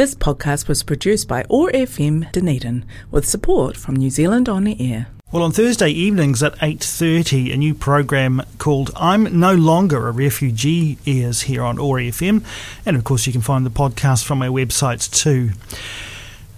This podcast was produced by OAR FM Dunedin with support from New Zealand On Air. Well, on Thursday evenings at 8.30, a new program called I'm No Longer a Refugee airs here on OAR FM, And, of course, you can find the podcast from our websites too.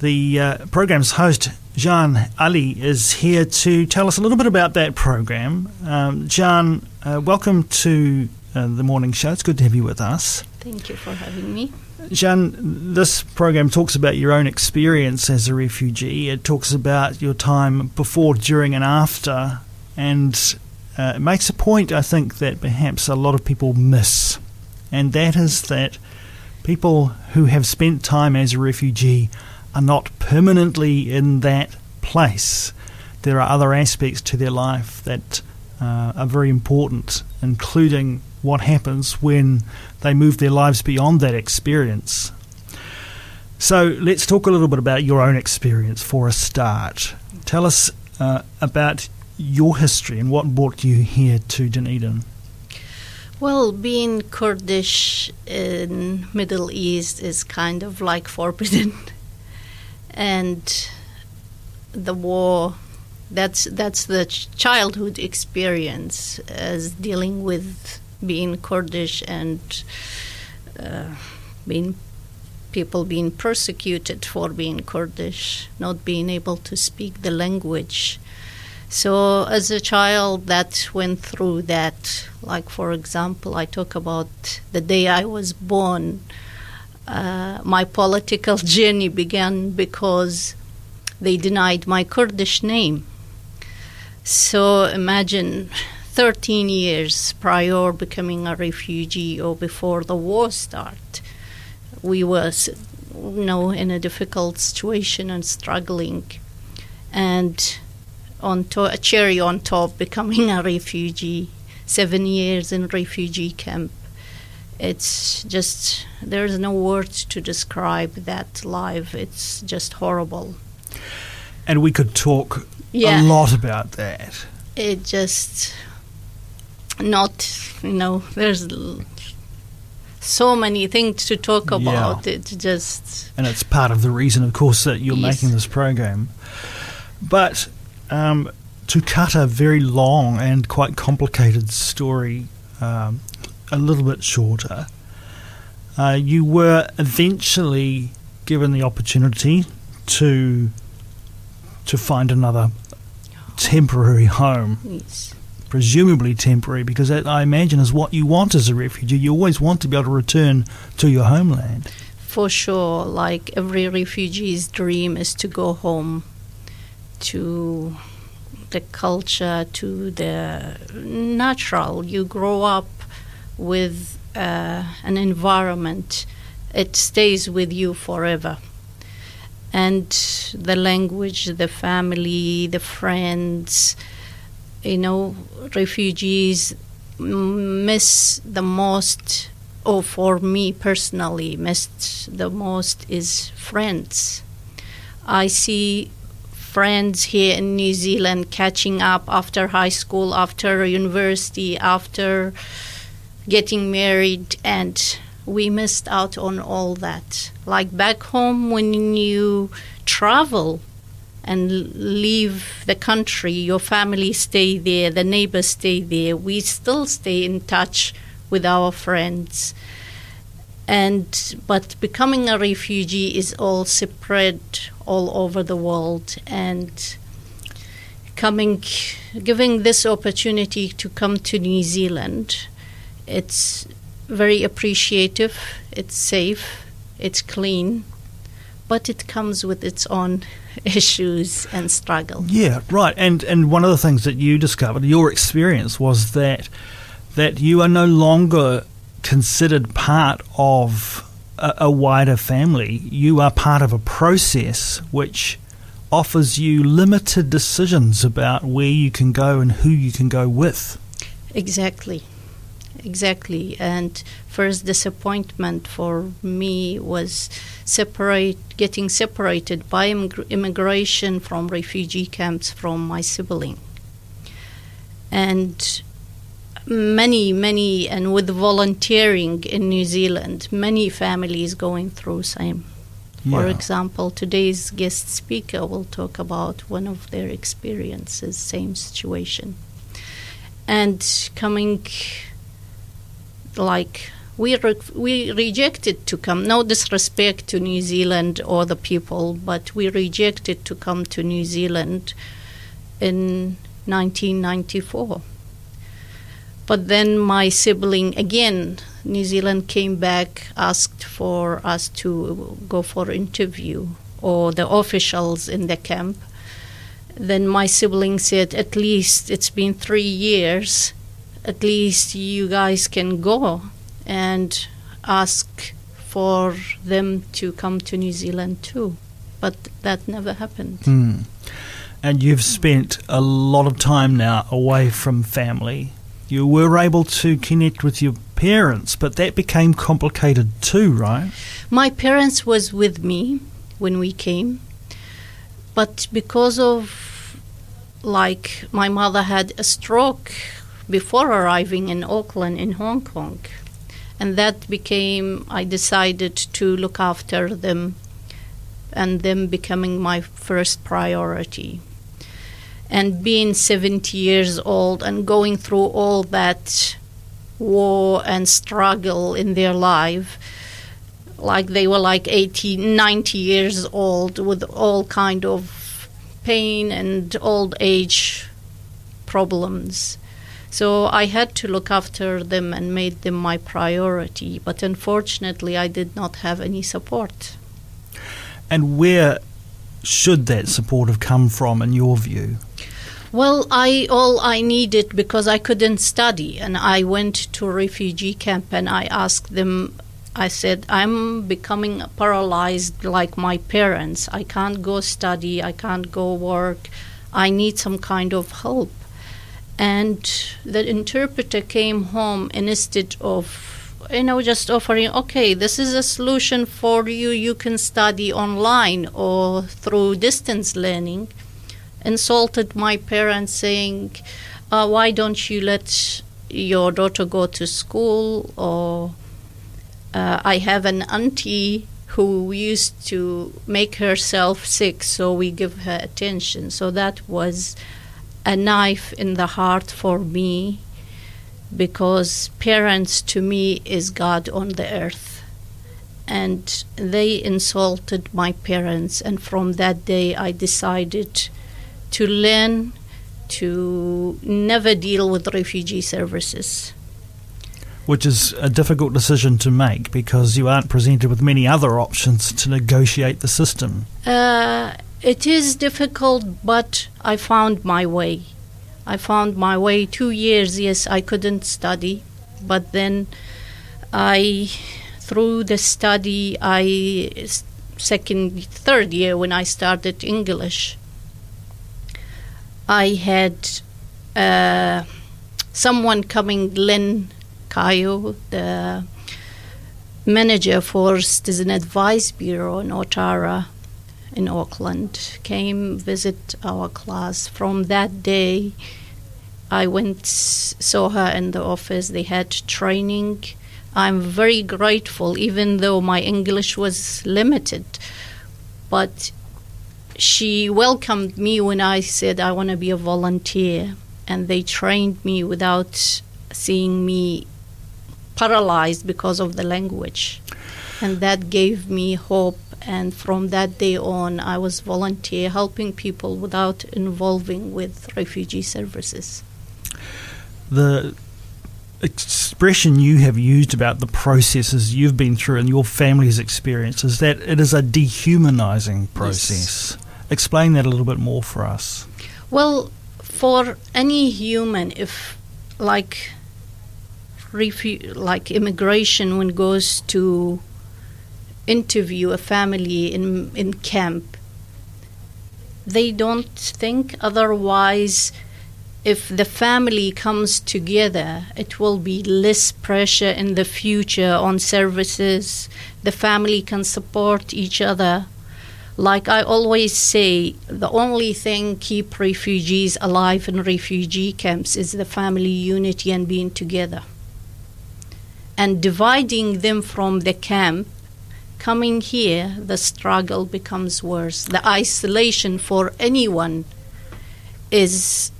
The uh, program's host, Zhian Eli, is here to tell us a little bit about that program. Um, Zhian, uh, welcome to uh, the morning show. It's good to have you with us. Thank you for having me. Zhian, this program talks about your own experience as a refugee. It talks about your time before, during, and after, and uh, it makes a point, I think, that perhaps a lot of people miss, and that is that people who have spent time as a refugee are not permanently in that place. There are other aspects to their life that uh, are very important, including what happens when they move their lives beyond that experience. So let's talk a little bit about your own experience for a start. Tell us uh, about your history and what brought you here to Dunedin. Well, being Kurdish in Middle East is kind of like forbidden, and the war. That's that's the childhood experience as dealing with being Kurdish and uh, being people being persecuted for being Kurdish, not being able to speak the language. So, as a child that went through that, like for example, I talk about the day I was born. Uh, my political journey began because they denied my Kurdish name. So imagine 13 years prior becoming a refugee or before the war started, we were you know, in a difficult situation and struggling. And on to- a cherry on top, becoming a refugee, seven years in refugee camp. It's just, there's no words to describe that life. It's just horrible. And we could talk Yeah. a lot about that. It just, not, you know, there's so many things to talk Yeah. about. It just, and it's part of the reason, of course, that you're Yes. making this program. But um, to cut a very long and quite complicated story um, a little bit shorter, uh, you were eventually given the opportunity to to find another temporary home, yes. presumably temporary, because that I imagine is what you want as a refugee. You always want to be able to return to your homeland. For sure, like every refugee's dream is to go home to the culture, to the natural. You grow up with uh, an environment, it stays with you forever. And the language, the family, the friends, you know, refugees miss the most or for me personally, missed the most is friends. I see friends here in New Zealand catching up after high school, after university, after getting married, and we missed out on all that. Like back home, when you travel and leave the country, your family stay there, the neighbors stay there, we still stay in touch with our friends and but becoming a refugee is all spread all over the world and coming giving this opportunity to come to New Zealand it's very appreciative it's safe it's clean but it comes with its own issues and struggle Yeah, right. And and one of the things that you discovered, your experience was that that you are no longer considered part of a, a wider family. You are part of a process which offers you limited decisions about where you can go and who you can go with. Exactly. Exactly. And first disappointment for me was separate getting separated by immig- immigration from refugee camps from my sibling. And many, many, and with volunteering in New Zealand, many families going through same For example, today's guest speaker will talk about one of their experiences, same situation. And coming, like, we, re- we rejected to come, no disrespect to New Zealand or the people, but we rejected to come to New Zealand in 1994. But then my sibling, again, New Zealand came back, asked for us to go for interview, or the officials in the camp. Then my sibling said, at least it's been three years, at least you guys can go and ask for them to come to New Zealand too. But that never happened. Hmm. And you've spent a lot of time now away from family. You were able to connect with your parents, but that became complicated too, right? My parents was with me when we came, but because of like my mother had a stroke before arriving in Auckland in Hong Kong, and that became I decided to look after them, and them becoming my first priority. And being 70 years old and going through all that war and struggle in their life like they were like 80 90 years old with all kind of pain and old age problems so i had to look after them and made them my priority but unfortunately i did not have any support And where should that support have come from, in your view? Well, I all I needed because I couldn't study, and I went to a refugee camp and I asked them. I said, "I'm becoming paralyzed like my parents. I can't go study. I can't go work. I need some kind of help." And the interpreter came home instead of you know just offering okay this is a solution for you you can study online or through distance learning insulted my parents, saying, uh, "Why don't you let your daughter go to school?" Or uh, I have an auntie who used to make herself sick, so we give her attention. So that was a knife in the heart for me, because parents to me is God on the earth. And they insulted my parents, and from that day I decided to learn to never deal with refugee services. Which is a difficult decision to make because you aren't presented with many other options to negotiate the system. Uh, it is difficult, but I found my way. I found my way. Two years, yes, I couldn't study, but then I, through the study, I second, third year when I started English, I had uh, someone coming, Lynn Kayo, the manager for Citizen Advice Bureau in Otara in Auckland, came visit our class. From that day, I went saw her in the office. They had training. I'm very grateful, even though my English was limited, but she welcomed me when I said I want to be a volunteer, and they trained me without seeing me paralyzed because of the language. And that gave me hope. And from that day on, I was volunteer helping people without involving with refugee services. The expression you have used about the processes you've been through and your family's experience is that it is a dehumanizing process. Explain that a little bit more for us. Well, for any human, if like refu- like immigration when goes to interview a family in in camp, they don't think otherwise. If the family comes together, it will be less pressure in the future on services. The family can support each other like I always say, the only thing keep refugees alive in refugee camps is the family unity and being together. And dividing them from the camp coming here, the struggle becomes worse. The isolation for anyone is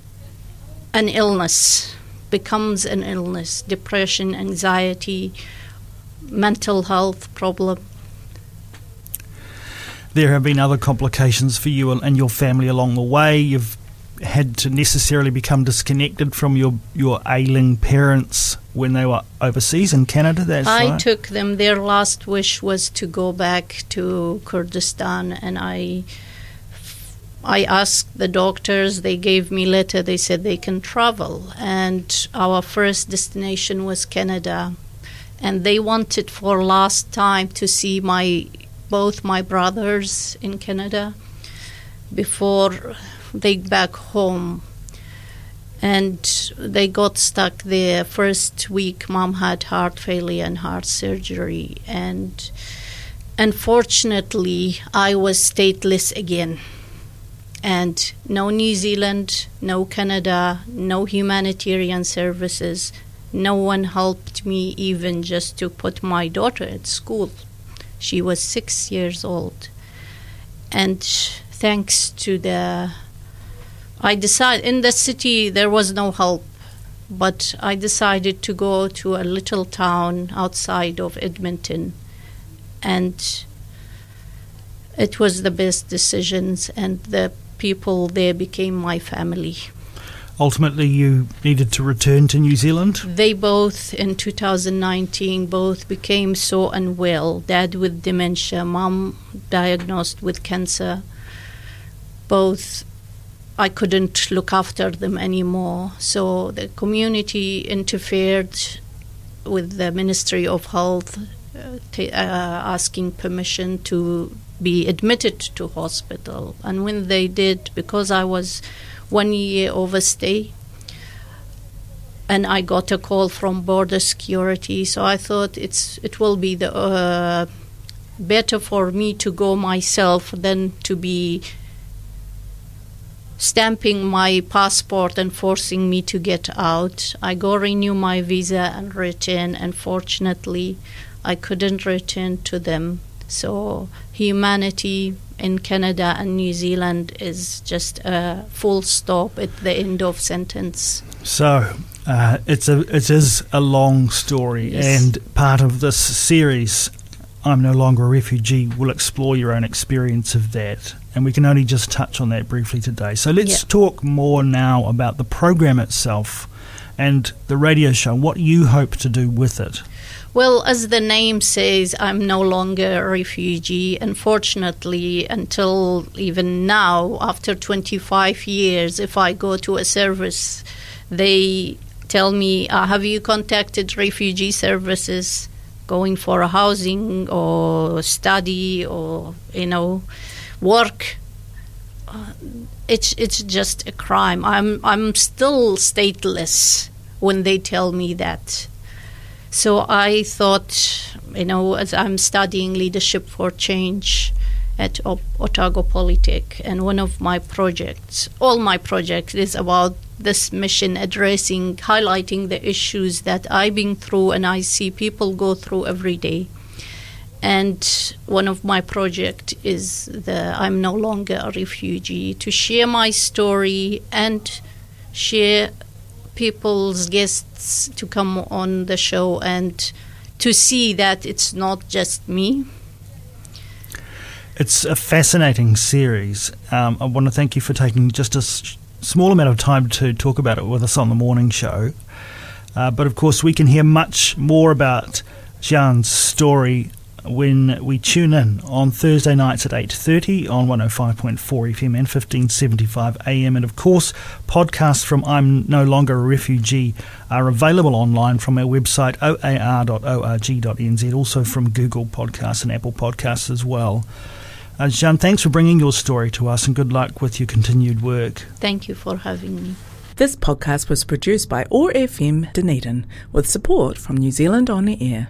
an illness, becomes an illness, depression, anxiety, mental health problem. There have been other complications for you and your family along the way. You've had to necessarily become disconnected from your, your ailing parents when they were overseas in Canada. That's I right. took them. Their last wish was to go back to Kurdistan, and I I asked the doctors. They gave me letter. They said they can travel, and our first destination was Canada, and they wanted for last time to see my both my brothers in Canada before they back home. And they got stuck there. First week mom had heart failure and heart surgery. And unfortunately i was stateless again. And no new zealand no canada no humanitarian services. No one helped me even just to put my daughter at school. She was six years old. And thanks to the I decided in the city there was no help, but I decided to go to a little town outside of Edmonton, and it was the best decisions, and the people there became my family. Ultimately, you needed to return to New Zealand. They both, in 2019, both became so unwell. Dad with dementia, mom diagnosed with cancer. Both I couldn't look after them anymore. So the community interfered with the Ministry of Health, uh, t- uh, asking permission to be admitted to hospital. And when they did, because I was one year overstay, and I got a call from border security, so I thought it's it will be the uh, better for me to go myself than to be stamping my passport and forcing me to get out. I go renew my visa and return. Unfortunately, I couldn't return to them. So humanity in Canada and New Zealand is just a full stop at the end of sentence. So uh, it's a it is a long story, Yes. and part of this series, "I'm No Longer a Refugee," will explore your own experience of that, and we can only just touch on that briefly today. So let's talk more now about the program itself and the radio show. What you hope to do with it. Well, as the name says, I'm no longer a refugee. Unfortunately, until even now, after 25 years, if I go to a service, they tell me, uh, Have you contacted refugee services going for a housing or study or, you know, work? Uh, it's, it's just a crime. I'm, I'm still stateless when they tell me that. So I thought, you know, as I'm studying leadership for change at o- Otago Polytech, and one of my projects, all my projects, is about this mission addressing, highlighting the issues that I've been through and I see people go through every day. And one of my project is the I'm no longer a refugee to share my story and share people's guests to come on the show and to see that it's not just me. It's a fascinating series. Um, I want to thank you for taking just a small amount of time to talk about it with us on the morning show. Uh, but of course, we can hear much more about Zhian's story when we tune in on Thursday nights at 8.30 on 105.4 FM and 1575 AM. And of course, podcasts from I'm No Longer a Refugee are available online from our website oar.org.nz, also from Google Podcasts and Apple Podcasts as well. Uh, Zhian, thanks for bringing your story to us and good luck with your continued work. Thank you for having me. This podcast was produced by OAR FM Dunedin with support from New Zealand On the Air.